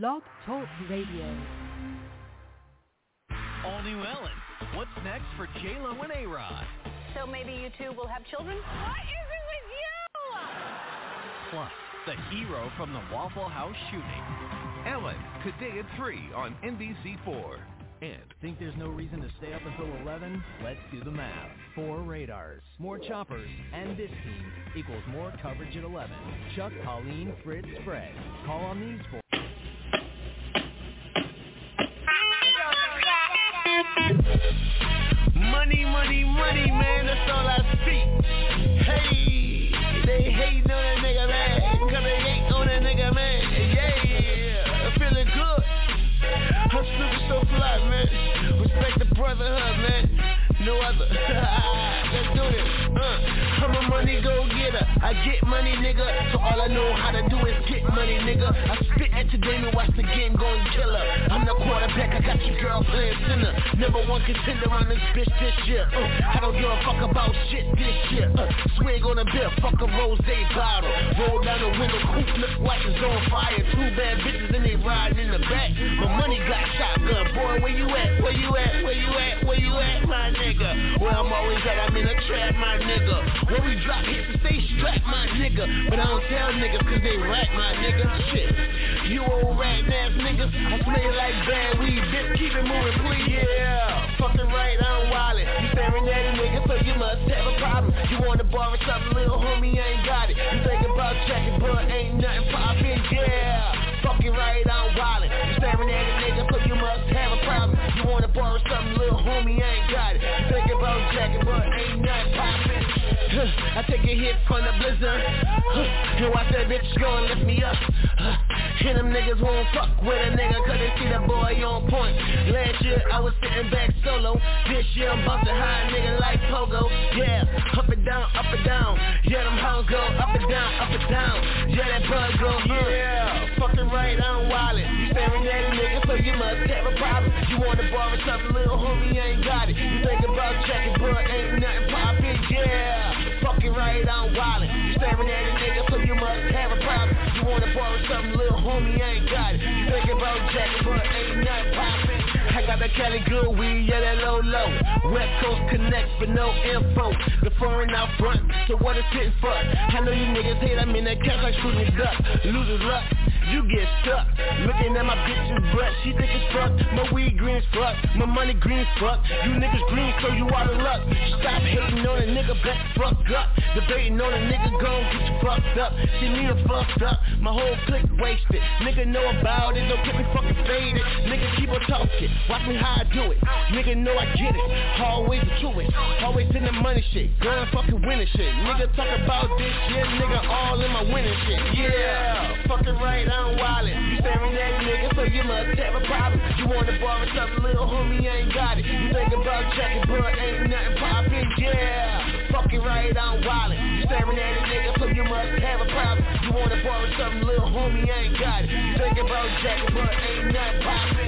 Blog Talk Radio. All new Ellen. What's next for J-Lo and A-Rod? So maybe you two will have children? What is it with you? Plus, the hero from the Waffle House shooting. Ellen, today at 3 on NBC4. And think there's no reason to stay up until 11? Let's do the math. Four radars, more choppers, and this team equals more coverage at 11. Chuck, Colleen, Fritz, Fred. Call on these four. Money, money, money, man, that's all I see. Hey, they hate on a nigga, man. Cause they hate on a nigga, man. Yeah, I'm feeling good. I'm super so fly, man. Respect the brotherhood, man. No other. Let's do this. Uh, I'm a money go getter. I get money, nigga. So all I know how to do is get money, nigga. I spit at today and watch the game go and kill her. I'm the quarterback. I got your girl playing center. Number one contender on this bitch this year. Uh, I don't give a fuck about shit this year. Uh, swig on a beer, fuck a rose bottle. Roll down the window, coupe look like it's on fire. Two bad bitches and they riding in the back. My money got shotgun. Boy, where you at? Where you at? Where you at? Where you at, my nigga? Nigga. Where I'm always at, I'm in a trap, my nigga. When we drop hits and stay strapped, my nigga. But I don't tell niggas cause they rat, my nigga. Shit. You old rat ass niggas, I smell like bad weed. Bitch, keep it moving, please. Yeah, fucking right, I'm wildin'. You staring at a nigga, so you must have a problem. You wanna borrow something, little homie, I ain't got it. You think about checking, but ain't nothing poppin', yeah. Fucking right, I'm wildin'. Homie, I ain't got it. Think about jacking, but ain't nothing poppin'. I take a hit from the blizzard. And watch that bitch go and lift me up. And them niggas won't fuck with a nigga cause they see that boy on point. Last year I was sitting back solo. This year I'm bustin' high, nigga like Pogo. Yeah, up and down, up and down. Yeah, them hoes go up and down, up and down. Yeah, that bug go, yeah. Fucking right, I'm wildin'. You staring at a nigga, so you must have a problem. You wanna borrow something, little homie, ain't got it. You think about checking, but ain't nothing poppin', yeah. Fucking right, I'm wildin'. Staring at a nigga, so you must have a problem. You wanna borrow something, little homie, ain't got it. Think about jacking, but ain't nothing poppin'. I got that Cali good weed, yeah, that low low. West Coast connect, but no info. The foreign out front, so what is hitting for? I know you niggas hate, I'm in that cash like shooting duck. Losers luck you get stuck. Looking at my bitch's butt, she think it's fuck My weed green as fuck, my money green as fuck You niggas green, so you out of luck. Stop hating on a nigga, back fucked up Debating on a nigga, gon' get you fucked up. See me a fucked up, my whole clique wasted. Nigga know about it, don't get me fucking faded. Nigga keep on talking, watch me how I do it. Nigga know I get it, always the truest Always in the money shit, going fucking winning shit. Nigga talk about this shit, nigga all in my winning shit. Yeah, fucking right, I'm wildin'. Staring at a nigga, so you must have a problem. You wanna borrow something, little homie, ain't got it. You think about checking, but ain't nothing poppin', yeah. Fucking right, I'm wildin'. You staring at a nigga, so you must have a problem. You wanna borrow something, little homie, ain't got it. You think about checking, but ain't nothing poppin'.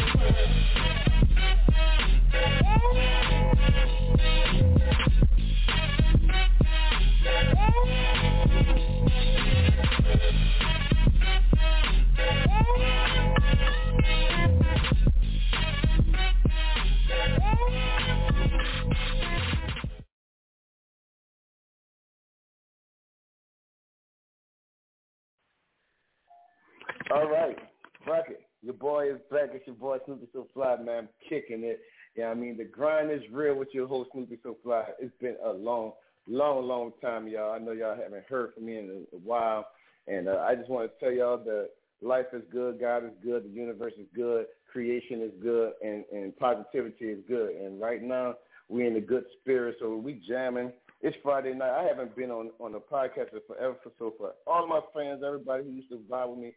All right, fuck it. Your boy is back. It's your boy Snoopy So Fly, man. I'm kicking it. Yeah, I mean the grind is real with your host Snoopy So Fly. It's been a long, long, long time, y'all. I know y'all haven't heard from me in a, while, and uh, I just want to tell y'all that life is good, God is good, the universe is good, creation is good, and and positivity is good. And right now we're in a good spirit, so we jamming. It's Friday night. I haven't been on on a podcast forever, for so for all my fans, everybody who used to vibe with me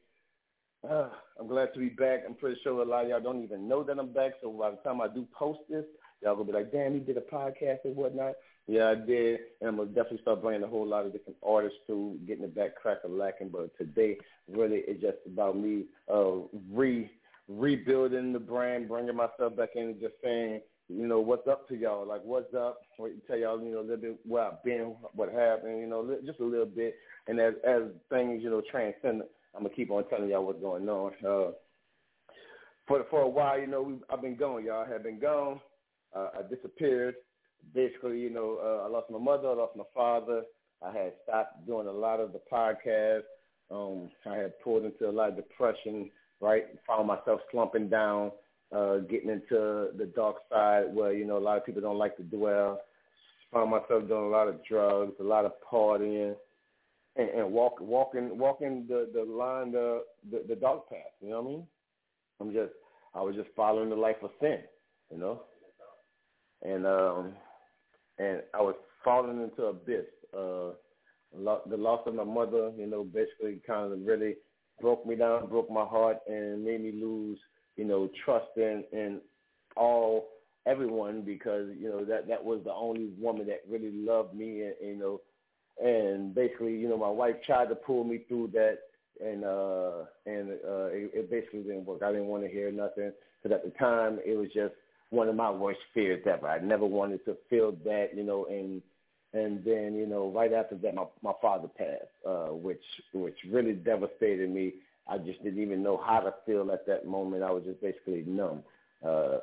uh, I'm glad to be back. I'm pretty sure a lot of y'all don't even know that I'm back. So by the time I do post this, y'all gonna be like, "Damn, he did a podcast and whatnot." Yeah, I did, and I'm gonna definitely start bringing a whole lot of different artists to getting it back crack a lacking. But today, really, it's just about me uh, re rebuilding the brand, bringing myself back in, and just saying, you know, what's up to y'all? Like, what's up? Tell y'all, you know, a little bit where I've been, what happened, you know, just a little bit. And as as things, you know, transcend I'm gonna keep on telling y'all what's going on. Uh, for for a while, you know, we, I've been gone, y'all. I have been gone. Uh, I disappeared. Basically, you know, uh, I lost my mother, I lost my father. I had stopped doing a lot of the podcasts. Um, I had pulled into a lot of depression, right? Found myself slumping down, uh, getting into the dark side where, you know, a lot of people don't like to dwell. Found myself doing a lot of drugs, a lot of partying, and, and walk, walking, walking the the line, the, the the dark path. You know what I mean? I'm just, I was just following the life of sin, you know, and um, and I was falling into abyss. Uh, lo- the loss of my mother, you know, basically kind of really broke me down, broke my heart, and made me lose, you know, trust in in all everyone because you know that that was the only woman that really loved me, and you know, and basically, you know, my wife tried to pull me through that, and uh and uh it, it basically didn't work. I didn't want to hear nothing because at the time it was just one of my worst fears ever. I never wanted to feel that, you know, and and then you know right after that my my father passed, uh, which which really devastated me. I just didn't even know how to feel at that moment. I was just basically numb. Uh,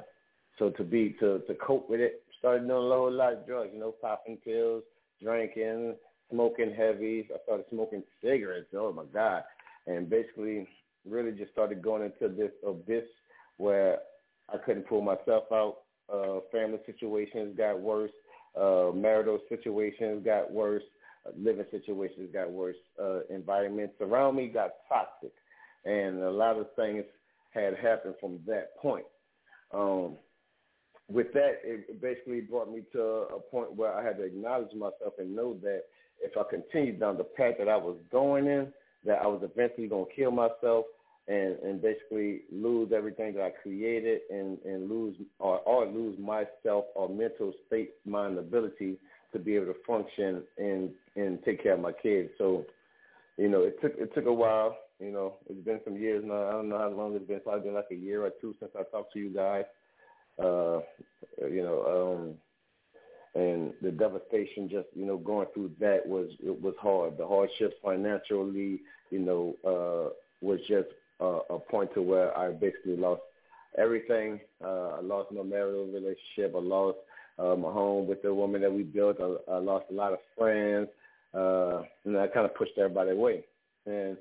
so to be to to cope with it, started doing a whole lot of drugs. You know, popping pills, drinking, smoking heavies. I started smoking cigarettes. Oh my God! And basically, really just started going into this abyss where I couldn't pull myself out. Uh, family situations got worse. Uh, marital situations got worse. Uh, living situations got worse. Uh, environments around me got toxic, and a lot of things had happened from that point. Um, with that, it basically brought me to a point where I had to acknowledge myself and know that if I continued down the path that I was going in, that I was eventually going to kill myself and and basically lose everything that I created and and lose or or lose myself or mental state mind ability to be able to function and and take care of my kids. So, you know, it took it took a while. You know, it's been some years now. I don't know how long it's been. Probably been like a year or two since I talked to you guys. Uh, you know, um, and the devastation just you know going through that was it was hard. The hardships financially, you know, uh, was just uh, a point to where I basically lost everything. Uh, I lost my marital relationship. I lost uh, my home with the woman that we built. I, I lost a lot of friends, uh, and I kind of pushed everybody away. And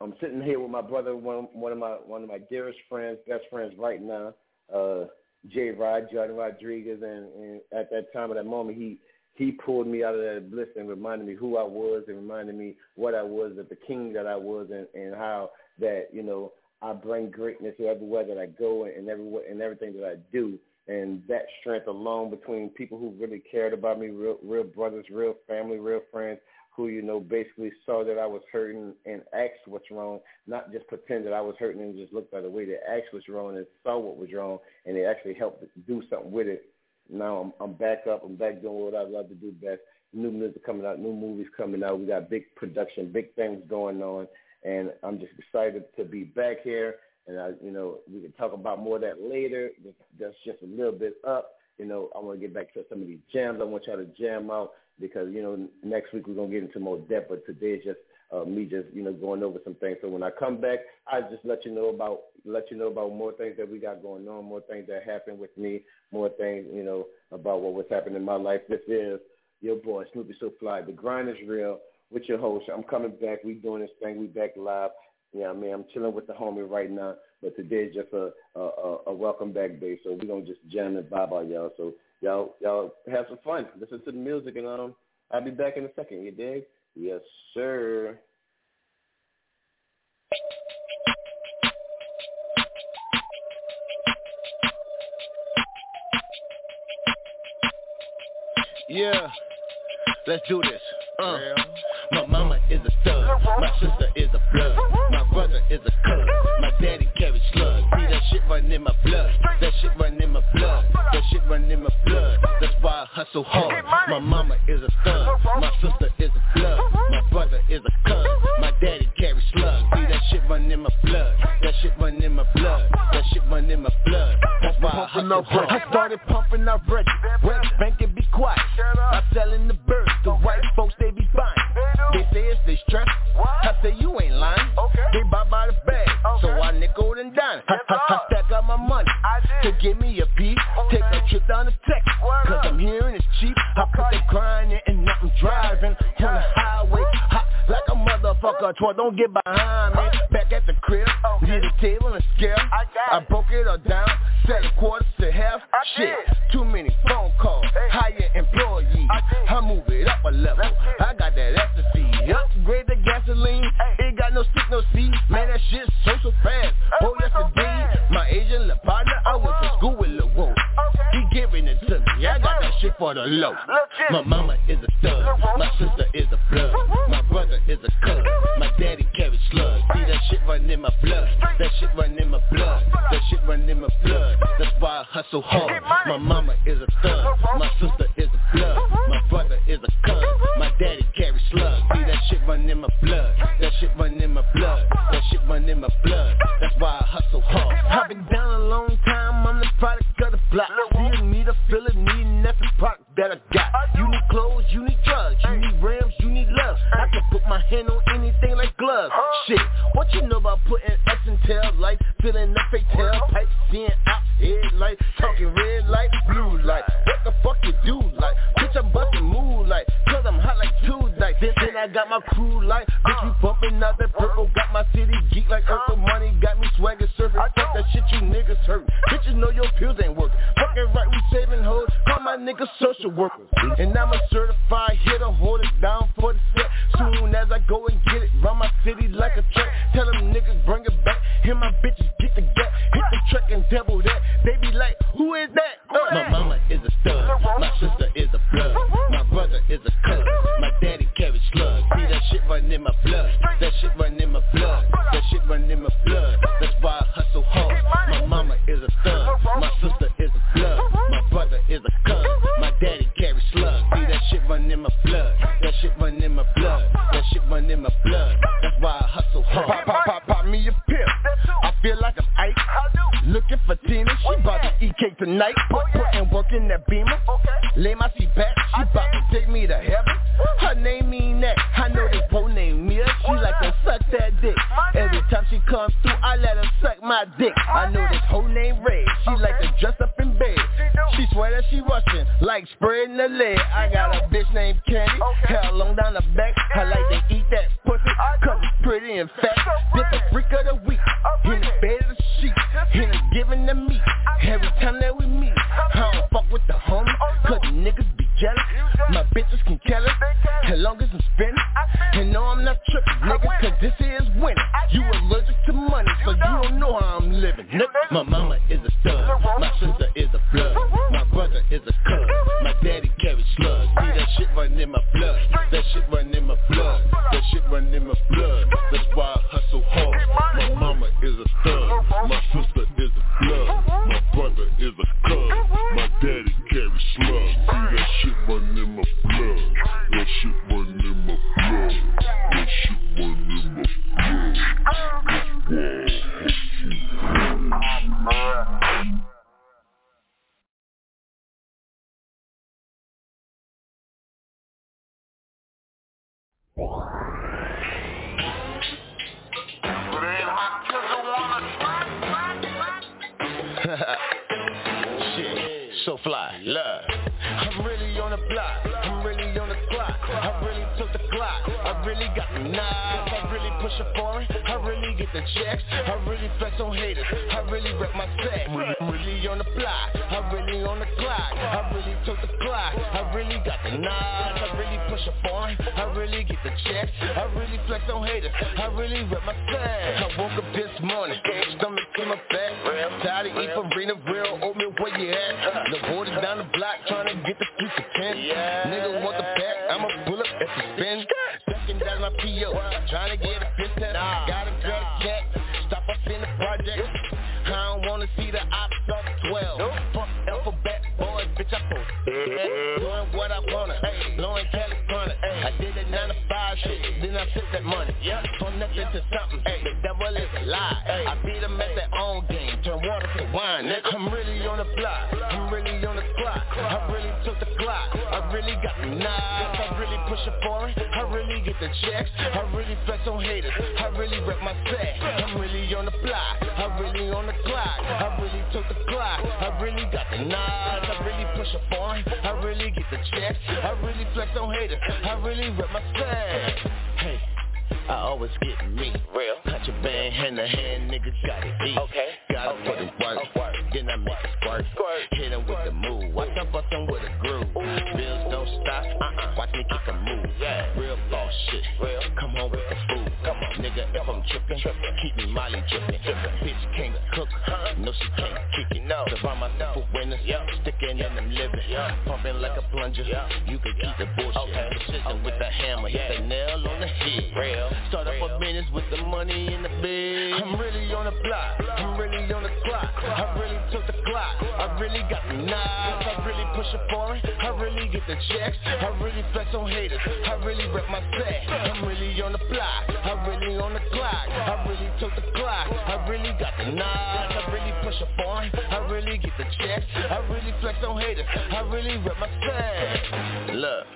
I'm sitting here with my brother, one one of my one of my dearest friends, best friends right now, uh, J. Rod, Jordan Rodriguez, and, and at that time, at that moment, he he pulled me out of that bliss and reminded me who I was and reminded me what I was, that the king that I was, and, and how that you know I bring greatness to everywhere that I go and everywhere and everything that I do. And that strength alone between people who really cared about me, real, real brothers, real family, real friends, who you know basically saw that I was hurting and asked what's wrong, not just pretend that I was hurting and just looked at the way. They asked what's wrong and saw what was wrong, and they actually helped do something with it. Now I'm, I'm back up. I'm back doing what I love to do best. New music coming out, new movies coming out. We got big production, big things going on, and I'm just excited to be back here. And I, you know, we can talk about more of that later. That's just a little bit up. You know, I want to get back to some of these jams. I want y'all to jam out because you know next week we're gonna get into more depth. But today is just uh, me just you know going over some things. So when I come back, I just let you know about let you know about more things that we got going on, more things that happened with me, more things you know about what was happening in my life. This is your boy Snoopy So Fly. The grind is real with your host. I'm coming back. We doing this thing. We back live. Yeah, I mean, I'm chilling with the homie right now, but today is just a a, a welcome back day. So we're gonna just jam and vibe on y'all. So y'all y'all have some fun. Listen to the music, and um, I'll be back in a second. You dig? Yes, sir. Yeah, let's do this. Uh. My mama is a stud, my sister is a blood, my brother is a cub, my daddy carries slugs. See that shit run in my blood, that shit run in my blood, that shit run in my blood. That's why I hustle hard. My mama is a stud, my sister is a blood, my brother is a cub, my daddy carries slugs. See that shit run in my blood, that shit run in my blood, that shit run in my blood. That's why I hustle hard. I started pumping out records, West Bank and be quiet. I'm selling the birds, the white folks they be buying. They say it's they stress. I say you ain't lying. They buy by the bag, so I nickel and dime. I, I, I stack up my money to give me a piece. Take a trip down to Texas, cause I'm hearing it's cheap. I put the grind in and now I'm driving on the motherfucker, toy, don't get behind me. Back at the crib, need a table and scale. I broke it all down, set a quarters to half. Shit, too many phone calls, hire employees. I move it up a level. I got that ecstasy. Upgrade the gasoline, it got no stick, no seed. Man, that shit so so fast. Oh yes indeed, my Asian little partner, I went shit for the low. My mama is a stud, my sister is a blood, my brother is a cuz, my daddy carries slugs. See that shit run in my blood, that shit run in my blood, that shit run in my blood. That's why I hustle hard. My mama is a stud, my sister is a blood, my brother is a cuz, my daddy carries slugs. See that shit run in my blood, that shit run in my blood, that shit run in my blood. That's why I hustle hard. I've been down a long time, I'm the product of the block. See you need a feeling, need product that I got. You need clothes, you need drugs, you need rims, you need love. I can put my hand on anything like gloves. Shit, what you know about putting X and tail lights, filling up a tail pipe, seeing out headlights, talking red light, blue light. What the fuck you do like? Bitch, I'm busting moonlight, cause I'm hot like two dice. Then, then I got my crew light, bitch, we bumping out that purple. Got my city geek like Urkel money, got me swagging surfing. Fuck that shit you niggas hurt. Bitches know your pills ain't working. Fucking right, we saving hoes. My niggas social workers. And I'm a certified hitter, hold it down for the set. Soon as I go and get it, run my city like a truck. Tell them niggas bring it back. Hear my bitches get the gap. Hit the truck and double that. They be like, who is that? Uh, my mama is a stud. My sister is a blood. My brother is a cuz. My daddy carries slugs. See that shit run in my blood. That shit run in my blood. That shit run in my blood. That's why I hustle hard. My mama is a stud. My sister run in my blood. That shit run in my blood. That shit run in my blood. That's why I hustle hard. Pop, pop, pop, pop me a pill. I feel like I'm Ike. Looking for Tina. She bout to eat cake tonight. Put, putting work in that beamer. Lay my seat back. She bout to take me to heaven. Her name mean that. I know this bro named Mia. She like to suck that dick. Every time she comes through, I let her suck my dick. I know this whole name Red. She like to dress up in bed. She swear that she Russian, like spreading the leg. I got a bitch named Candy, hair long down the back. I like to eat that pussy, cause it's pretty and fat. This the freak of the week, in the bed of the sheet, in the giving the meat. Every time that we meet, I don't fuck with the homie, cause the niggas be jealous. My bitches can kill it, as long as I'm spinning. And no, I'm not tripping, nigga, cause this is winning. You allergic to money, so you don't know how I'm living. My mama is a really got the knives. I really push it for it. I really get the checks. I really flex on haters. I really rep my set. I'm really on the block. I really on the clock. I really took the clock. I really got the knives. I really push it for it. I really get the checks. I really flex on haters. I really rep my set. Hey. I always get me. Real. Contraband hand to hand, niggas gotta eat. Okay. Gotta okay. put in work. work. Me a move. Yeah. Real boss shit. Real. Come on with the food. Come on. Nigga, if I'm tripping, Trippin'. keep me Molly dripping. Bitch can't cook. Huh? No, she can't kick it. No. Surround myself with winners. Yup. Sticking in them living. Yup. Pumping like a plunger. Yup. You can keep the bullshit. Okay. Precision with the hammer. Hit the nail on the head. Real. Start up Real. a business with the money in the bed. I'm really on the block. I'm really on the clock. I really took the clock. I really got the knives. I really push it for it. I really get the checks. I really flex on haters. I really rep my set. I'm really on the block. I really on the clock. I really took the clock. I really got the knives. I really push it for it. I really get the checks. I really flex on haters. I really rep my set. Look.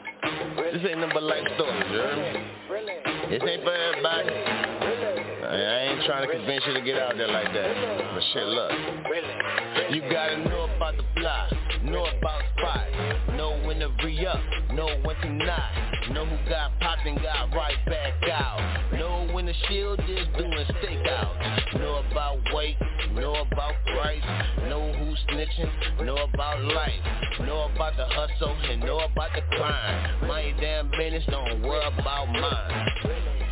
This ain't but life stories, you heard me? This ain't for everybody. I I ain't trying to convince you to get out there like that. But shit, look. You gotta know about the block, know about spots, know when to re-up, know when to not, know who got popped and got right back out, know when the shield is doing stakeout, know about weight, know about price, know who's snitching, know about life, know about the hustle and know about the crime. My damn business, don't worry about mine.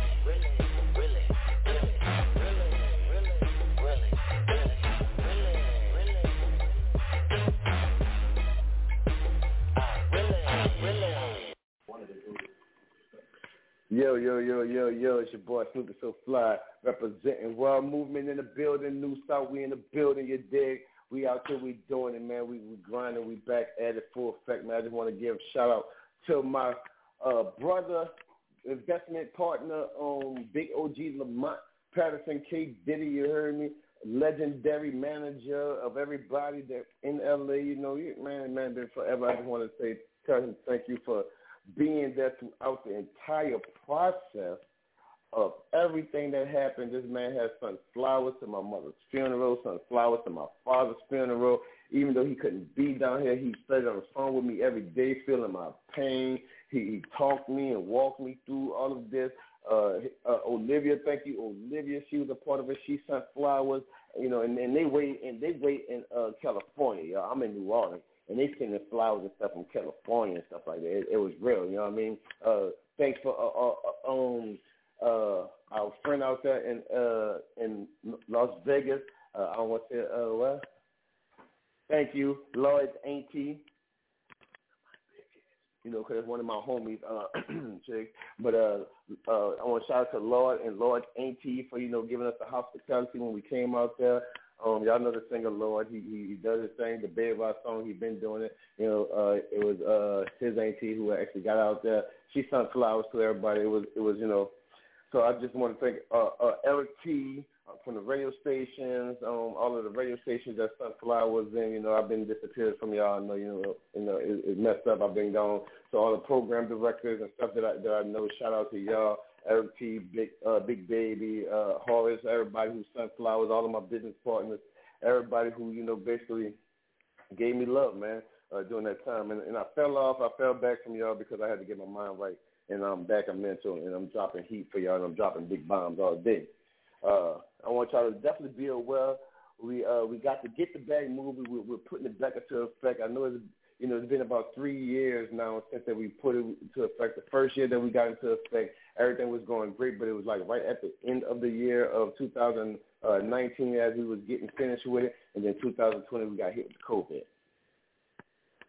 Yo, yo, yo, yo, yo, it's your boy Snoopy So Fly, representing World Movement in the building, New South, we in the building, you dig? We out here, we doing it, man. We we grinding, we back at it full effect, man. I just want to give a shout out to my uh, brother, investment partner, um, Big OG Lamont Patterson, K. Diddy, you heard me? Legendary manager of everybody that in LA, you know, man, man, been forever. I just want to say, tell him thank you for being there throughout the entire process of everything that happened. This man has sent flowers to my mother's funeral, sent flowers to my father's funeral. Even though he couldn't be down here, he stayed on the phone with me every day, feeling my pain. He, he talked me and walked me through all of this. Uh, uh, Olivia, thank you, Olivia. She was a part of it. She sent flowers, you know, and, and they wait and they wait in uh, California. I'm in New Orleans, and they sending flowers and stuff from California and stuff like that. It, it was real, you know what I mean? Uh, thanks for uh, uh, um uh our friend out there in uh in Las Vegas. Uh, I want to say uh what? Thank you, Lloyd Auntie. You know, because one of my homies, uh. But uh, uh, I want to shout out to Lloyd and Lloyd Auntie for you know giving us the hospitality when we came out there. Um, y'all know the singer Lloyd. He he, he does his thing. The Bed Rock song. He's been doing it. You know, uh, it was uh his auntie who actually got out there. She sent flowers to everybody. It was it was you know. So I just want to thank uh, uh, Eric T. uh, from the radio stations, um, all of the radio stations that sent flowers in. You know, I've been disappeared from y'all. I know you know, you know, it, it messed up. I've been gone. So all the program directors and stuff that I that I know, shout out to y'all. Eric T, Big uh, Big Baby, uh, Horace, everybody who sent flowers, all of my business partners, everybody who you know basically gave me love, man, uh, during that time. And, and I fell off, I fell back from y'all because I had to get my mind right, and I'm back in mental, and I'm dropping heat for y'all, and I'm dropping big bombs all day. Uh, I want y'all to definitely be aware. We uh, we got the Get the Bag movie. We're, we're putting it back into effect. I know it's you know it's been about three years now since that we put it into effect. The first year that we got into effect, everything was going great, but it was like right at the end of the year of 2019 as we was getting finished with it, and then 2020 we got hit with COVID.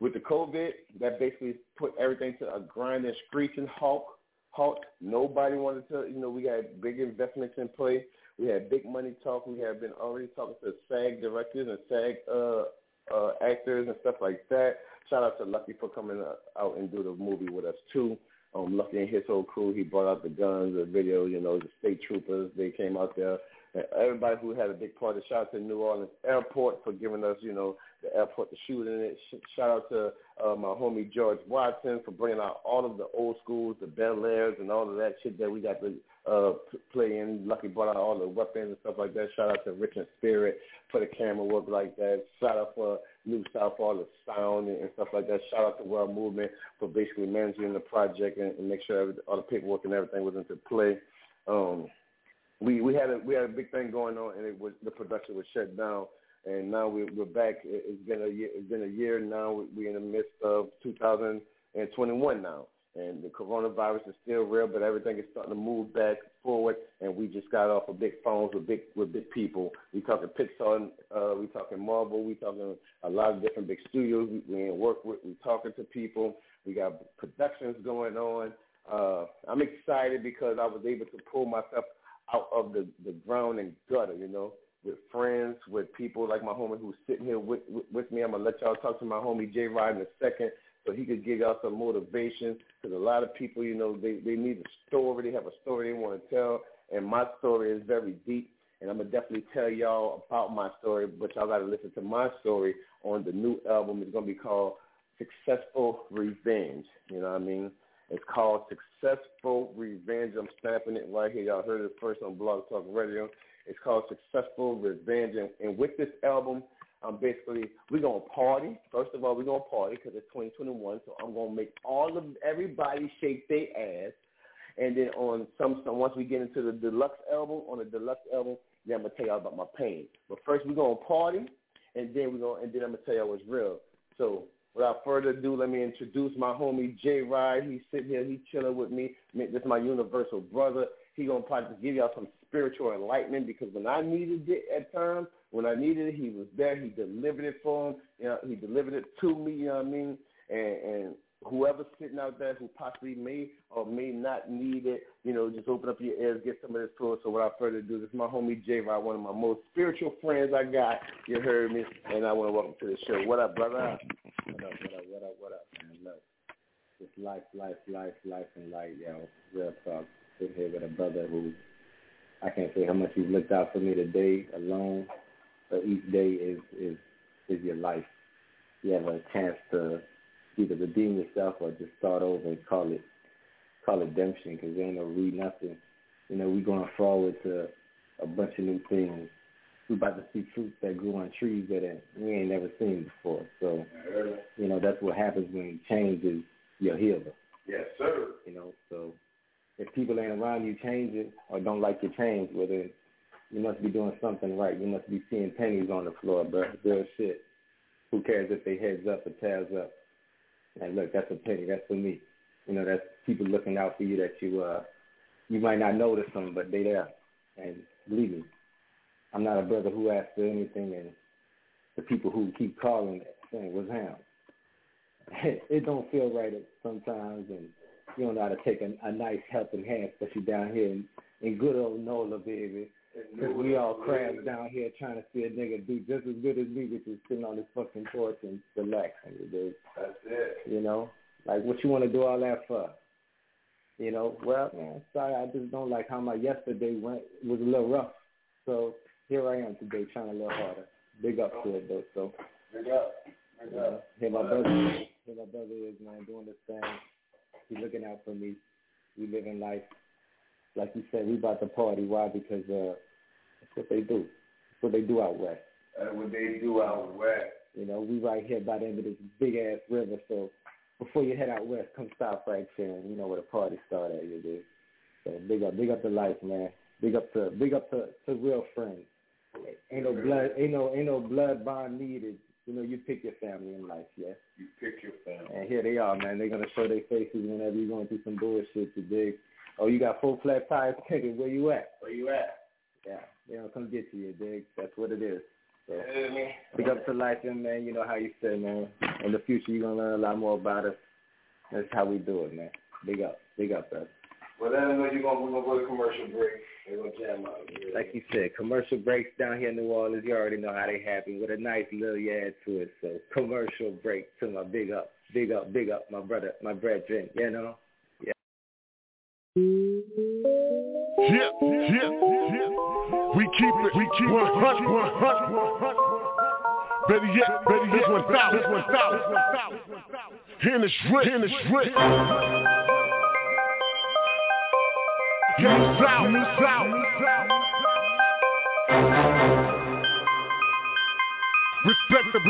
With the COVID, that basically put everything to a grinding, screeching halt. Halt. Nobody wanted to. You know, we had big investments in place. We had big money talk. We had been already talking to SAG directors and SAG uh, uh, actors and stuff like that. Shout out to Lucky for coming out and do the movie with us too. Um, Lucky and his whole crew. He brought out the guns, the video. You know, the state troopers. They came out there everybody who had a big part. of Shout out to New Orleans Airport for giving us, you know, the airport to shoot in it. Shout out to uh, my homie George Watson for bringing out all of the old schools, the Bel Airs, and all of that shit that we got to uh, play in. Lucky brought out all the weapons and stuff like that. Shout out to Richard Spirit for the camera work like that. Shout out for New South for all the sound and, and stuff like that. Shout out to World Movement for basically managing the project and, and make sure every, all the paperwork and everything was into play. Um, we we had a we had a big thing going on and it was the production was shut down and now we, we're back. It's been a year. It's been a year now. We're in the midst of 2021 now, and the coronavirus is still real, but everything is starting to move back forward. And we just got off of big phones with big with big people. We talking Pixar, uh, we talking Marvel, we talking a lot of different big studios. We, we in work with. We talking to people. We got productions going on. Uh, I'm excited because I was able to pull myself out of the the ground and gutter. You know with friends, with people like my homie who's sitting here with, with, with me. I'm to let y'all talk to my homie J Rod in a second so he could give y'all some motivation because a lot of people, you know, they, they need a story. They have a story they want to tell, and my story is very deep. And I'm going to definitely tell y'all about my story, but y'all got to listen to my story on the new album. It's going to be called Successful Revenge. You know what I mean? It's called Successful Revenge. I'm stamping it right here. Y'all heard it first on Blog Talk Radio. It's called Successful Revenge. And, and with this album, um, basically, we're to party. First of all, we're to party because it's 2021. So I'm to make all of everybody shake their ass. And then on some, some, once we get into the deluxe album, on the deluxe album, then I'm to tell y'all about my pain. But first, we're to party. And then we're going, and then I'm to tell y'all what's real. So without further ado, let me introduce my homie J Ride. He's sitting here, he's chilling with me. This is my universal brother. He gonna probably give y'all some spiritual enlightenment because when I needed it at times, when I needed it, he was there. He delivered it for him. You know, he delivered it to me. You know what I mean? And, and whoever's sitting out there who possibly may or may not need it, you know, just open up your ears, get some of this to us. So without further ado, this is my homie J Rod, one of my most spiritual friends I got. You heard me, and I want to welcome to the show. What up, brother? What up? What up? What up? What up, man? Look, it's life, life, life, life, and light, yo. Real talk. Sitting here with a brother who I can't say how much you've looked out for me today alone, but each day is is is your life. You have a chance to either redeem yourself or just start over and call it call it redemption because there ain't no read nothing. You know, we going forward to a bunch of new things. We about to see fruits that grew on trees that we ain't never seen before. So, you know, that's what happens when change is your healer. Yes, sir. You know, so if people ain't around you changing or don't like your change, whether you must be doing something right. You must be seeing pennies on the floor, bro. Real shit. Who cares if they heads up or tails up? And look, that's a penny. That's for me. You know, that's people looking out for you that you uh you might not notice them, but they there. And believe me, I'm not a brother who asks for anything, and the people who keep calling saying, "What's him?" it don't feel right sometimes, and you don't know how to take a, a nice helping hand, especially down here in, in good old NOLA, baby. Because we all crabs down here trying to see a nigga do just as good as me, which is sitting on this fucking porch and relaxing, dude. That's it. You know? Like, what you want to do all that for? You know, well, man, sorry, I just don't like how my yesterday went. It was a little rough. So here I am today trying a little harder. Big up to it, though. So, Big up. Big up. Here my brother, here my brother is, man, doing this thing. He's looking out for me. We living life. Like you said, we about to party. Why? Because uh, that's what they do. That's what they do out west. That's what they do out west. You know, we right here by the end of this big ass river. So before you head out west, come stop right there. You know where the party start at, you do. So big up, big up to life, man. Big up to, big up to, to real friends. Ain't no blood, ain't no, ain't no blood bond needed you know, you pick your family in life, yeah. You pick your family. And here they are, man. They're gonna show their faces whenever you're going through some bullshit. Dig? Oh, you got full flat tires, nigga. Where you at? Where you at? Yeah, they don't come get you, you dig? That's what it is. So, yeah, pick up to life, and man. You know how you say, man. In the future, you're gonna learn a lot more about us. That's how we do it, man. Big up, big up, brother. Well, then you're gonna we're gonna go to commercial break. We're gonna jam out. Yeah. Like you said, commercial breaks down here in New Orleans. You already know how they happen with a nice little add to it. So commercial break to my big up, big up, big up, my brother, my brethren. You know, yeah. Yeah, yeah, yeah. We keep it, we keep 100, 100, Better yet, better yet, this one thousand, this one thousand. In the strip, in the strip.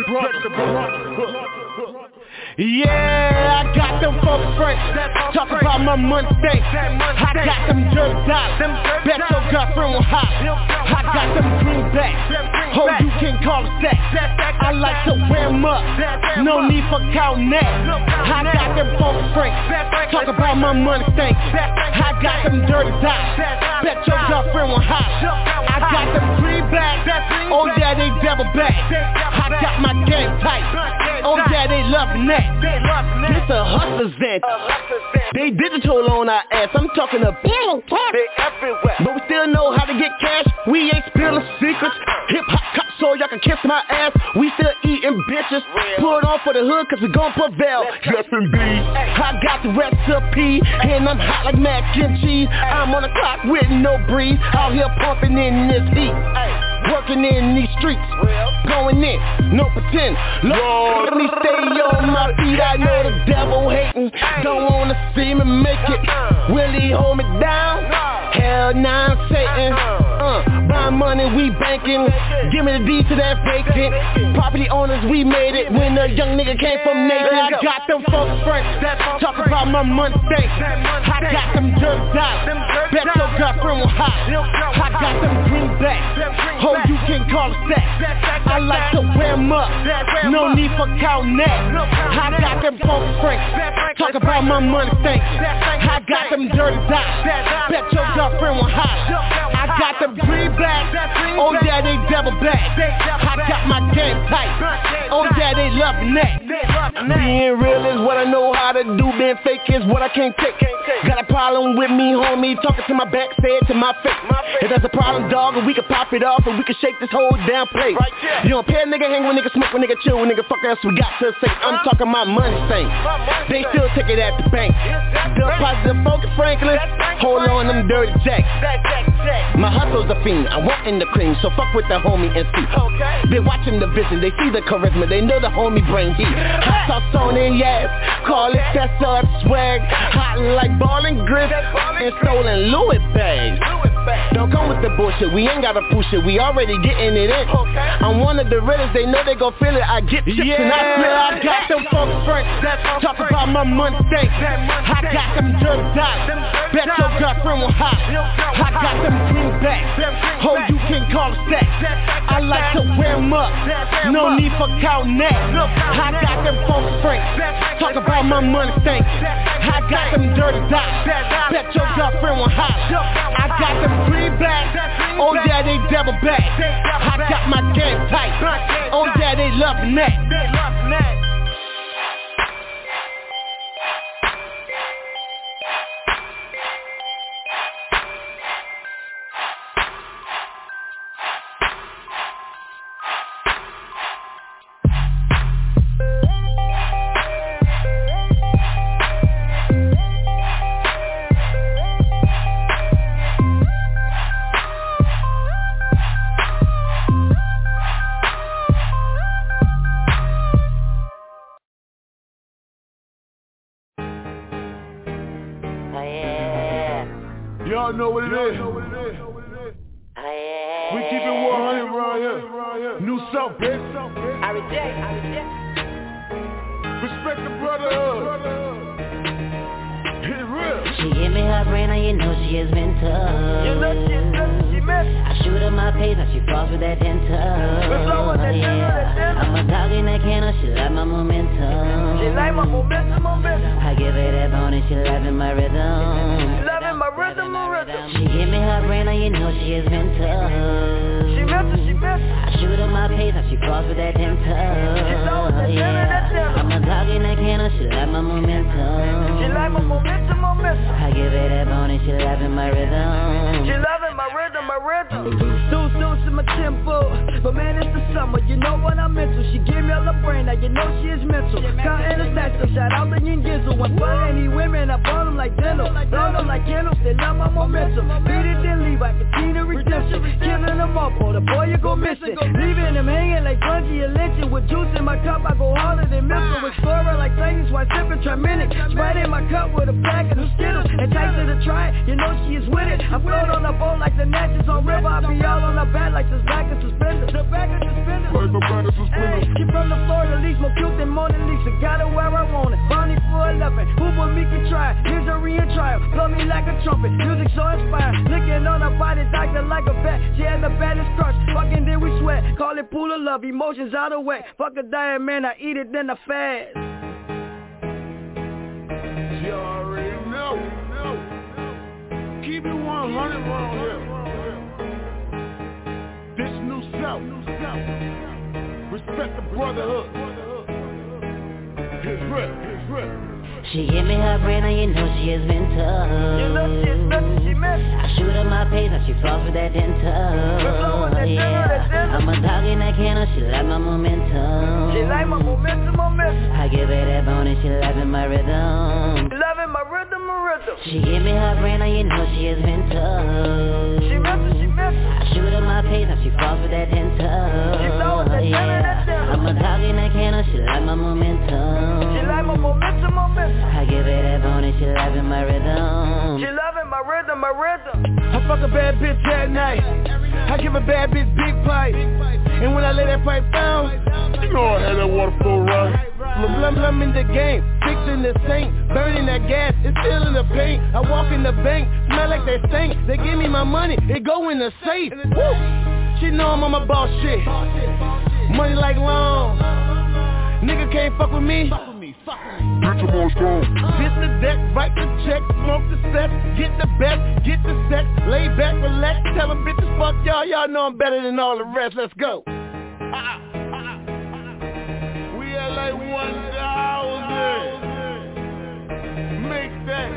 Brother. Yeah, I got them folks fresh. Talk about my thing. I got them dirt dollars. Bet your girlfriend will hop. I got them greenbacks. Oh, you can call it that. I like to wear them up. No need for counting that. I got them folks fresh. Talk about my money thing. I got them dirty dollars. Bet your girlfriend will hop. I got them greenbacks. Oh yeah, they double back. I got my game tight. Oh yeah, they loving that. This a hustler's vent. They digital on our ass. I'm talking a billion cash. They everywhere. But we still know how to get cash. We ain't spilling secrets. Hip hop cop so y'all can kiss my ass. We still eating bitches. Put on for the hood cause we gon' prevail. Yes indeed. I got the recipe and I'm hot like mac and cheese. I'm on the clock with no breeze. Out here pumping in this heat. Working in these streets. Going in, no pretend. Lord, let me stay on my feet. I know the devil hating. Don't wanna see me make it. Uh-uh. Will he hold me down? Hell nah, I'm uh-uh. Satan. Uh, buy money, we banking. Give me the D to that vacant. Property owners, we made it. When a young nigga came from Nathan, I got them folks fresh. Talk about my money thing. I got them dirt dollars. Bet your girlfriend will hop. I got them greenbacks. Oh, you can call it that. I like to wear them up. No need for counting that. I got them folks fresh. Talk about my money thing. I got them dirty dollars. Bet your girlfriend will hop. I got them greenbacks. Oh yeah, they double back. I got my game tight. Oh yeah, they loving that. Being real is what I know how to do. Being fake is what I can't take. Got a problem with me, homie. Talking to my back, say it to my face. If that's a problem, dog, and we can pop it off and we can shake this whole damn place. You don't pay a nigga, hang with nigga, smoke with nigga, chill with nigga, fuck else we got to say. I'm talking my money thing. They still take it at the bank. The positive focus, Franklin. Hold on, them dirty jacks. My hustle's a fiend. I want in the cream, so fuck with the homie and see. They watching the vision, they see the charisma, they know the homie bring heat. Hot sauce on it, yes. Call it that's up swag. Hot like ball and grip and stolen Louis bags. Don't come with the bullshit, we ain't gotta push it, we already getting it in. I'm one of the realest, they know they gon' feel it. I get chips and I feel I got them folks fresh. Talk about my money. I got them dirt dollars. Bet your girlfriend will hop. I got them greenbacks. Oh, you can call that. I like to wear them up. No need for counting that. I got them folks fresh. Talk about my money thing. I got them dirty dollars. Bet your girlfriend will hop. I got them greenbacks. Oh yeah, they double back. I got my game tight. Oh yeah, they loving that. Shoot her my pace and she falls with that ten Let's go with that ten, that ten. I'm a dog in that kennel, she like my momentum. She like my momentum, momentum. I give her that bone and she loving my rhythm. She loving my rhythm, my rhythm. She give me her brain and you know she has been tough. She missed it, she missed it. I shoot her my pace and she falls with that ten always that ten and that ten. I'm a dog in that kennel, she like my momentum. She like my momentum, momentum. I give her that bone and she loving my rhythm. She loving my rhythm, my rhythm. Stones, stones in my tempo But man, it's the summer, you know what I'm into She gave me all the brain now you know she is mental. Counting the stacks, so shout out to Yin Gizzle. When fuck any women, I burn them like dental. Blow them like candles, they love my momentum. Beat it, then leave, I continue redemption. Killing them up, or the boy you go missing. Leaving them hanging like Bungie and lynching. With juice in my cup, I go harder than missile. Explorer like things, while sipping Triaminic. Sprite in my cup with a pack of the Skittles. And tight to the try, you know she is with it. I float on the boat like the Natchez on river. I be all on the back like this back of suspenders. The back of suspenders. Like the back of suspenders. She from the floor, Florida least, more cute than Mona Lisa. Got her where I want it. Bonnie for 11. Who but me can try? Here's a trial. Blow me like a trumpet. Music so inspired. Licking on her body, doctor like a vet. She had the baddest crush. Fucking then we sweat. Call it pool of love. Emotions out of whack. Fuck a diet, man. I eat it, then I fast. You already know. Keep it 100 round here. The brotherhood. His rip, his rip. She give me her brain and you know she has been tough. You know she is nothing she missed. I shoot her my pace and she falls for that dental. Yeah. I'm a dog in that kennel, she like my momentum. She like my momentum, momentum. I give her that bone and she loving my rhythm. Loving my rhythm, my rhythm. She give me her brain and you know she has been tough. She missed she missed I shoot her my pace and she falls for that dental. She know that yeah. I'm a dog in that kennel, she like my momentum. She like my momentum, momentum. I give her that bone and she loving my rhythm. She loving my rhythm, my rhythm. I fuck a bad bitch at night. I give a bad bitch big pipe. And when I lay that pipe down, you know I had that water flow right. Blum blum blum in the game, fixing the sink, burning that gas, it's still in the paint. I walk in the bank, smell like they stink. They give me my money, it go in the safe. Woo! She know I'm on my boss shit. Money like long. Nigga can't fuck with me. Bitch, I'm on strong. Bitch the deck, write the check, smoke the set, get the best, get the sex, lay back, relax, tell them bitches fuck y'all, y'all know I'm better than all the rest, let's go. We at 1,000. Make that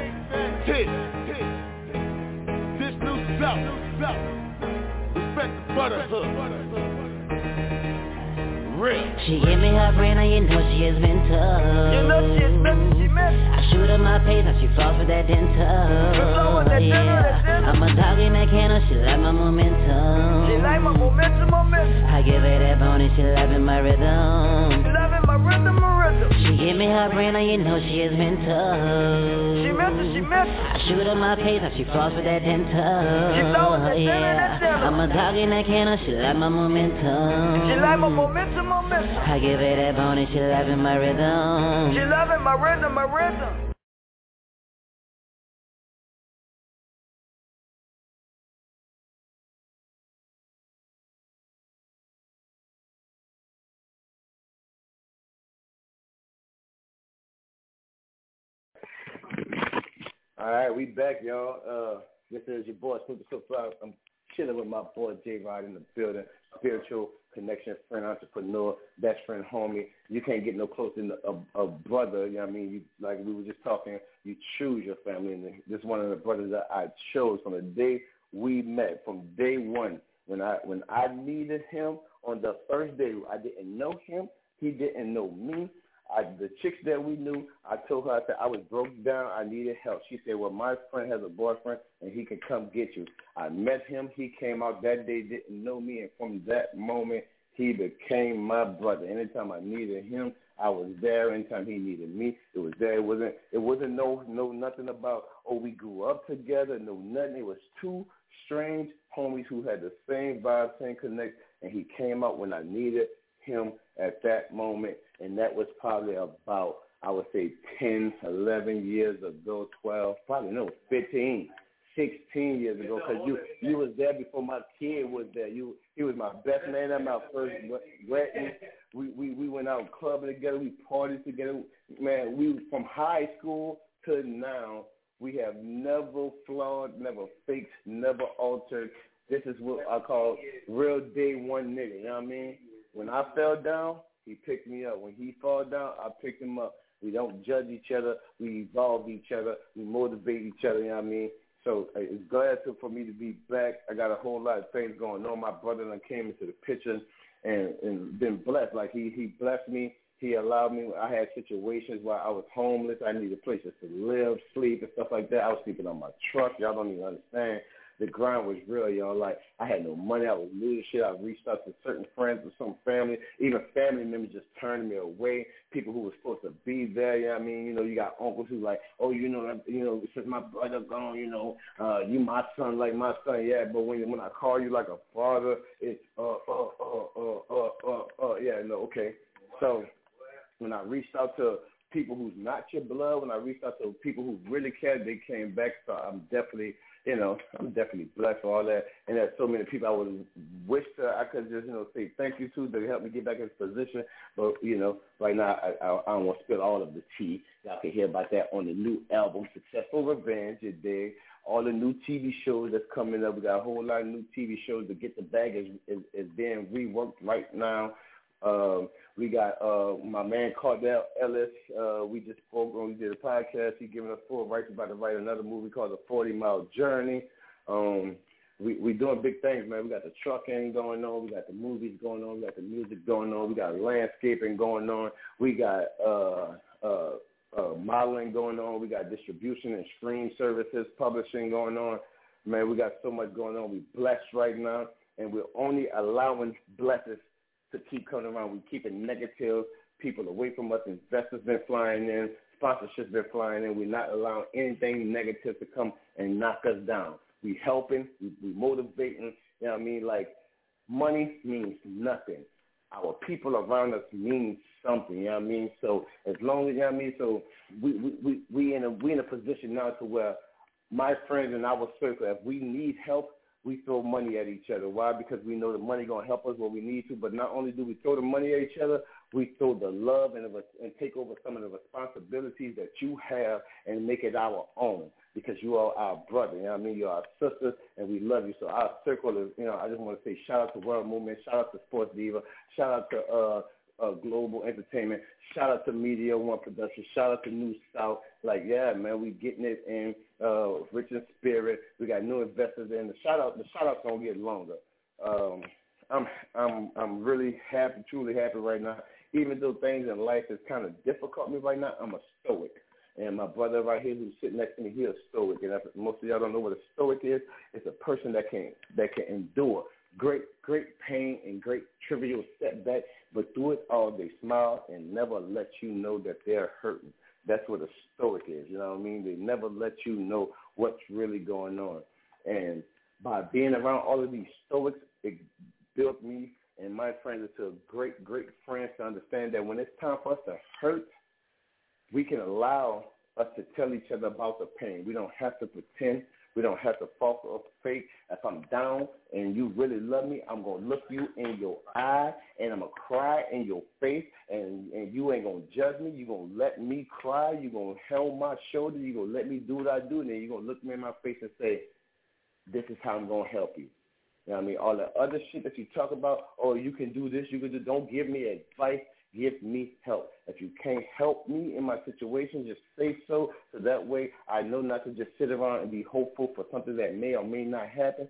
hit. This new South, respect the brotherhood real. She give me her brain and you know she has been tough. You know she is she missed. I shoot her my pace and she falls for that dental. Yeah. I'm a dog in that kennel, she like my momentum. She like my momentum, momentum. I give her that bone and she loving my rhythm. She give me her brain and you know she been tough. She missed she missed I shoot her my pace and she falls for that dental. She know that yeah. I'm a dog in that kennel, she like my momentum. She like my momentum, momentum, I give her that bone and she loving my rhythm. She loving my rhythm, my rhythm. All right, we back, y'all. Uh, this is your boy Super Super. I'm chilling with my boy J Rod in the building. Spiritual connection, friend, entrepreneur, best friend, homie. You can't get no closer than a, a brother. You know what I mean? You like we were just talking. You choose your family, and this is one of the brothers that I chose from the day we met, from day one. When I when I needed him on the first day, I didn't know him. He didn't know me. Chicks that we knew, I told her I said I was broke down. I needed help. She said, "Well, my friend has a boyfriend, and he can come get you." I met him. He came out that day, didn't know me, and from that moment, he became my brother. Anytime I needed him, I was there. Anytime he needed me, it was there. It wasn't. It wasn't no no nothing about oh we grew up together. No nothing. It was two strange homies who had the same vibe, same connect, and he came out when I needed him at that moment, and that was probably about I would say 10, 11 years ago, 12, probably no, 15, 16 years ago, because you you was there before my kid was there. You he was my best man at my first wedding. We we we went out clubbing together. We partied together. Man, we from high school to now. We have never flawed, never faked, never altered. This is what I call real day one nigga. You know what I mean? When I fell down, he picked me up. When he fall down, I picked him up. We don't judge each other. We evolve each other. We motivate each other. You know what I mean? So it's glad to, for me to be back. I got a whole lot of things going on. My brother I came into the picture and, and been been blessed. Like he he blessed me. He allowed me. I had situations where I was homeless. I needed places to live, sleep, and stuff like that. I was sleeping on my truck. Y'all don't even understand the grind was real, y'all. Like I had no money, I was losing shit. I reached out to certain friends or some family, even family members just turned me away. People who were supposed to be there, you know I mean? You know, you got uncles who like, oh, you know, you know, since my brother gone, you know, uh, you my son like my son, yeah. But when when I call you like a father, it's uh uh uh uh uh uh, uh yeah, no, okay. So when I reached out to people who's not your blood, when I reached out to people who really cared, they came back. So I'm definitely you know, I'm definitely blessed for all that. And there's so many people I would wish that uh, I could just, you know, say thank you to to help me get back in position. But, you know, right now I, I, I don't want to spill all of the tea. Y'all can hear about that on the new album, Successful Revenge, you dig? All the new TV shows that's coming up. We got a whole lot of new TV shows to get the bag is, is, is being reworked right now. Um, we got uh, my man Cardell Ellis. Uh, we just spoke on, we did a podcast. He's giving us full rights about to write another movie called The 40 Mile Journey. Um, we we doing big things, man. We got the trucking going on. We got the movies going on. We got the music going on. We got landscaping going on. We got uh, uh, uh, modeling going on. We got distribution and stream services, publishing going on. Man, we got so much going on. We blessed right now, and we're only allowing blessings to keep coming around. We keeping negative people away from us. Investors been flying in. Sponsorships been flying in. We're not allowing anything negative to come and knock us down. We helping. We, we motivating. You know what I mean? Like money means nothing. Our people around us mean something. You know what I mean? So as long as you know what I mean. So we we we, we in a we in a position now to where my friends in our circle, if we need help, we throw money at each other. Why? Because we know the money gonna help us where we need to. But not only do we throw the money at each other, we throw the love and, and take over some of the responsibilities that you have and make it our own. Because you are our brother, you know what I mean? You're our sister, and we love you. So our circle is, you know, I just want to say shout out to World Movement, shout out to Sports Diva, shout out to uh, uh, Global Entertainment. Shout out to Media One Production. Shout out to New South. Like, yeah, man, we getting it in. Uh, Rich in Spirit. We got new investors in. The shout out, the shout outs gonna get longer. Um, I'm, I'm, I'm really happy, truly happy right now. Even though things in life is kind of difficult me right now, I'm a stoic. And my brother right here who's sitting next to me, he's a stoic. And most of y'all don't know what a stoic is. It's a person that can that can endure great, great pain and great trivial setback, but through it all, they smile and never let you know that they're hurting. That's what a stoic is. You know what I mean? They never let you know what's really going on. And by being around all of these stoics, it built me and my friends into great, great friends to understand that when it's time for us to hurt, we can allow us to tell each other about the pain. We don't have to pretend. We don't have to false or fake. If I'm down and you really love me, I'm gonna look you in your eye and I'm gonna cry in your face and and you ain't gonna judge me. You're gonna let me cry. You're gonna hold my shoulder. You're gonna let me do what I do, and then you're gonna look me in my face and say, "This is how I'm gonna help you." You know what I mean? All the other shit that you talk about, oh, you can do this, you can do. Don't give me advice give me help. If you can't help me in my situation, just say so. So that way I know not to just sit around and be hopeful for something that may or may not happen.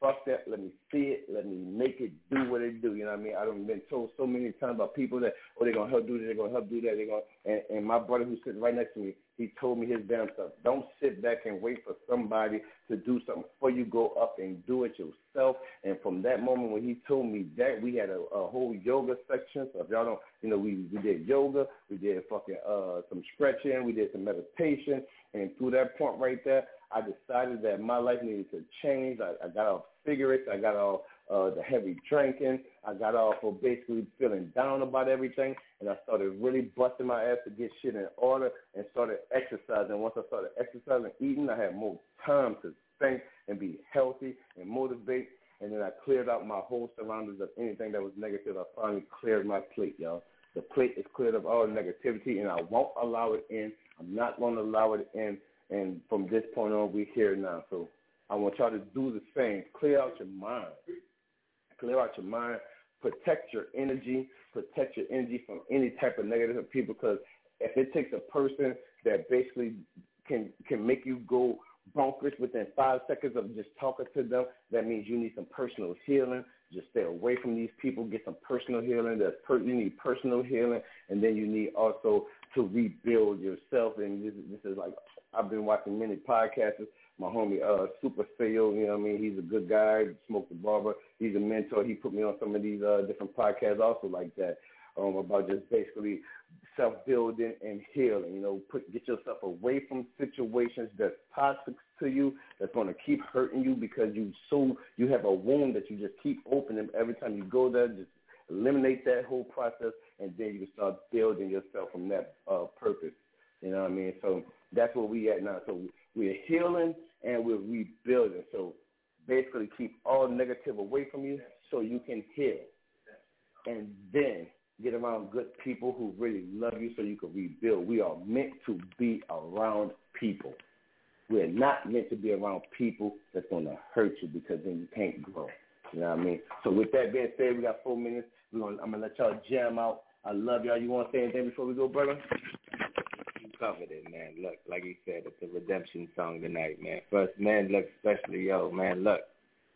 Fuck that. Let me see it. Let me make it do what it do. You know what I mean? I've been told so many times about people that, oh, they're going to help do this, they're going to help do that. They're going and, and my brother who's sitting right next to me, he told me his damn stuff. Don't sit back and wait for somebody to do something before you go up and do it yourself. And from that moment when he told me that, we had a, a whole yoga section. So if y'all don't, you know, we, we did yoga, we did fucking uh, some stretching, we did some meditation. And through that point right there, I decided that my life needed to change. I, I got off cigarettes. I got off uh, the heavy drinking. I got off of basically feeling down about everything, and I started really busting my ass to get shit in order and started exercising. Once I started exercising, and eating, I had more time to think and be healthy and motivate. And then I cleared out my whole surroundings of anything that was negative. I finally cleared my plate, y'all. The plate is cleared of all negativity, and I won't allow it in. I'm not going to allow it in. And from this point on, we're here now. So I want y'all to do the same. Clear out your mind. Clear out your mind. Protect your energy. Protect your energy from any type of negative people. Because if it takes a person that basically can can make you go bonkers within five seconds of just talking to them, that means you need some personal healing. just stay away from these people. Get some personal healing. That's per- you need personal healing, and then you need also to rebuild yourself. And this, this is like I've been watching many podcasts. My homie uh Super Theo, you know what I mean? He's a good guy. Smoke the barber. He's a mentor. He put me on some of these uh different podcasts also like that. Um, about just basically self-building and healing. You know, put get yourself away from situations that's toxic to you, that's going to keep hurting you because you so you have a wound that you just keep opening every time you go there. Just eliminate that whole process, and then you can start building yourself from that uh, purpose. You know what I mean? So that's where we at now. So we're healing and we're rebuilding. So basically, keep all negative away from you so you can heal, and then get around good people who really love you so you can rebuild. We are meant to be around people. We're not meant to be around people that's going to hurt you because then you can't grow. You know what I mean? So with that being said, we got four minutes. We're gonna, I'm going to let y'all jam out. I love y'all. You want to say anything before we go, brother? Covered it, man. Look, like you said, it's a redemption song tonight, man. First, man, look, especially, yo, man, look,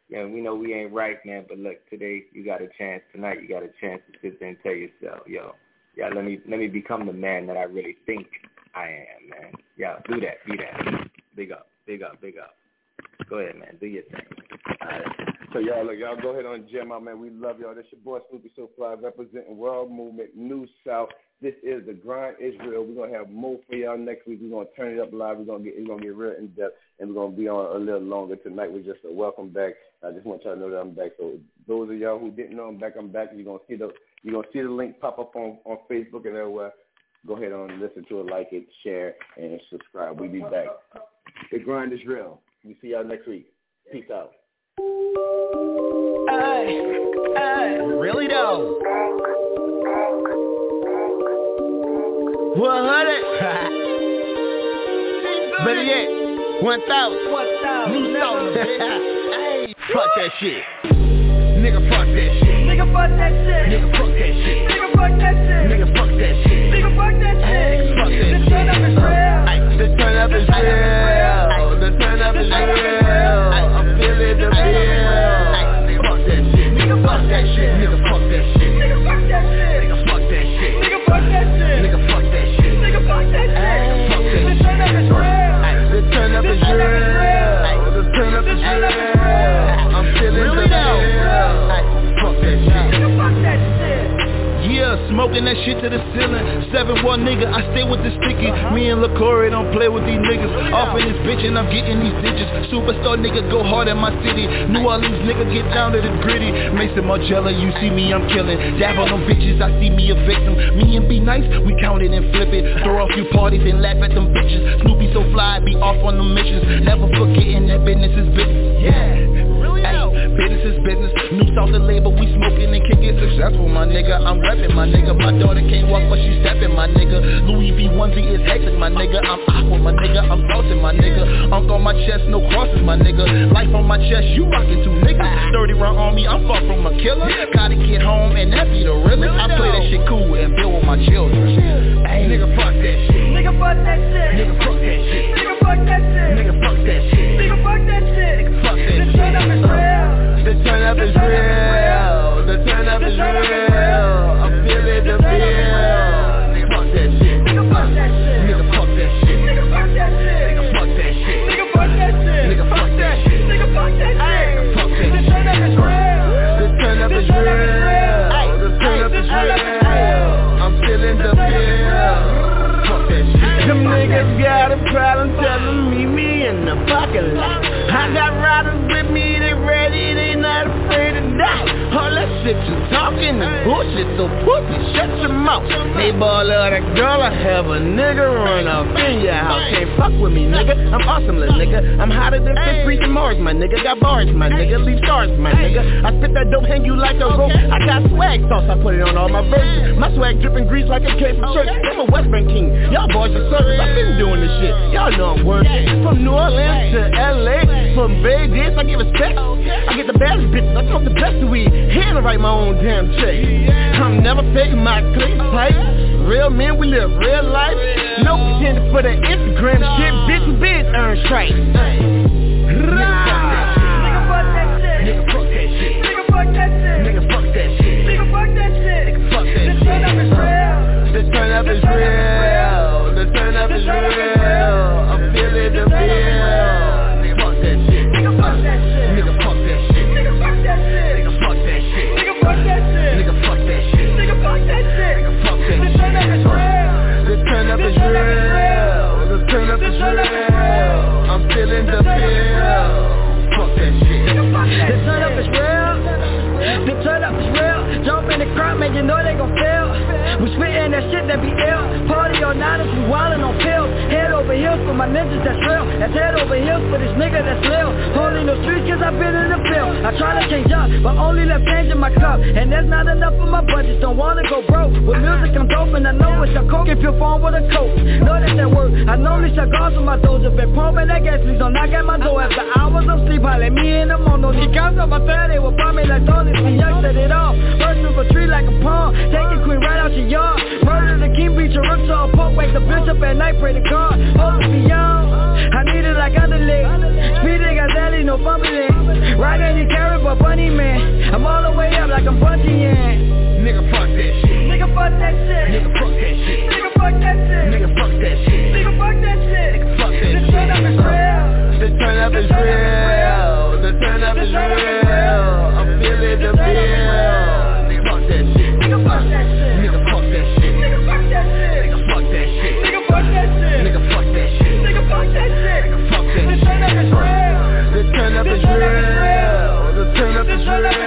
yeah, we know we ain't right, man, but look, today you got a chance. Tonight you got a chance to sit there and tell yourself, yo, yeah, let me let me become the man that I really think I am, man. Yeah, do that, do that. Big up, big up, big up. Go ahead, man. Do your thing. All right. So y'all, look, y'all go ahead on Jam out, man. We love y'all. This your boy Snoopy So Fly representing World Movement New South. This is the Grind Is Real. We're gonna have more for y'all next week. We're gonna turn it up live. We're gonna get it's gonna get real in depth, and we're gonna be on a little longer tonight. We're just a welcome back. I just want y'all to know that I'm back. So those of y'all who didn't know I'm back, I'm back. You're gonna see the you're gonna see the link pop up on on Facebook and everywhere. Go ahead and listen to it, like it, share, and subscribe. We'll be back. The grind is real. We see y'all next week. Peace out. Hey, hey. Really though. One hundred. Better yet, one thousand. One thousand. New South. Hey, fuck that shit. Nigga, fuck that shit. Nigga, fuck that shit. Nigga, fuck that shit. Nigga, fuck that shit. Nigga, fuck that shit. Nigga, fuck that shit. Fuck that The turn up is real. The turn up is real. Real. I'm feeling the bill. Fuck that shit. Nigga, fuck that shit. That shit to the ceiling. Seven one nigga, I stay with the sticky. Me and LaCory don't play with these niggas. Off in this bitch and I'm getting these digits. Superstar nigga go hard in my city. New Orleans nigga get down to the gritty. Maison Margiela, you see me, I'm killing. Dab on them bitches, I see me a victim. Me and be nice, we count it and flip it. Throw a few parties and laugh at them bitches. Snoopy so fly, be off on the missions. Never forgetting that business is business. Yeah. Business is business. New South the label, we smoking and kicking successful, my nigga. I'm repping, my nigga. My daughter can't walk, but she stepping, my nigga. Louis V onesie is hectic, my nigga. I'm aqua, my nigga. I'm salted, my nigga. Unk on my chest, no crosses, my nigga. Life on my chest, you rockin' two niggas. 30 round on me, I'm far from a killer. Gotta get home, and that be the realest. I play that shit cool and build with my children. Hey, nigga, fuck that shit. Nigga, fuck that shit. Nigga, fuck that shit. Nigga, fuck that shit. Nigga, fuck that shit. Nigga, fuck that shit. Nigga, Fuck that The shit. turn up is real. The turn up is real. The turn up is real. I'm feeling the bill. Talking so pussy, shut your mouth. They ball of the girl, I have a nigga run off in your house. Can't fuck with me, nigga. I'm awesome, little nigga. I'm hotter than fish reaching Mars, my nigga. Got bars, my nigga. Leave stars, my nigga. I spit that dope, hang you like a rope. I got swag sauce, I put it on all my verses. My swag dripping grease like it came from church. I'm a West Bank king. Y'all boys are service. I've been doing this shit. Y'all know I'm working. From New Orleans to LA, from Vegas, I get respect. I get the baddest bitches. I smoke the best weed. And I write my own damn check. I'm never faking my click tight. Real men, we live real life. No pretending for the Instagram shit. Bitch, and bitch, earn stripes. Nigga, fuck that shit. Nigga, fuck that shit. Nigga, fuck that that shit. Nigga, fuck that shit. Nigga, fuck that shit. Nigga, fuck that the turn up is real. The turn up is real. The turn up is real. That shit that be ill. Party all night we wildin' on pills. Head over heels for my ninjas that's real. That's head over heels for this nigga that's real. Holding no streets cause I've been in the field. I try to change up, but only left change in my cup. And that's not enough for my budget. Don't wanna go broke. With music I'm dope and I know it's a coke. If your phone with a coat, know that that work. I know these cigars with my. If it pumping that gas, please don't knock at my door. After hours of sleep, holla me in the comes on my third, they will me like Tony. See, young set it off. Burst through a tree like a palm. Take a queen right out your yard. Murder the king, beat your rooks on pork. Wake the bitch up at night, pray to God. Hold it beyond. I need it like underleg. Speedy got daddy, no fumbling. Right barely care about bunny man I'm all the way up like I'm punching in Nigga Nigga fuck that shit Nigga fuck that shit Nigga fuck that shit Nigga turn up is real The turn up is real The turn up is real I'm feeling the bill fuck that shit fuck that shit fuck that shit fuck that shit fuck that shit fuck that shit The turn up is real The turn up is real Israel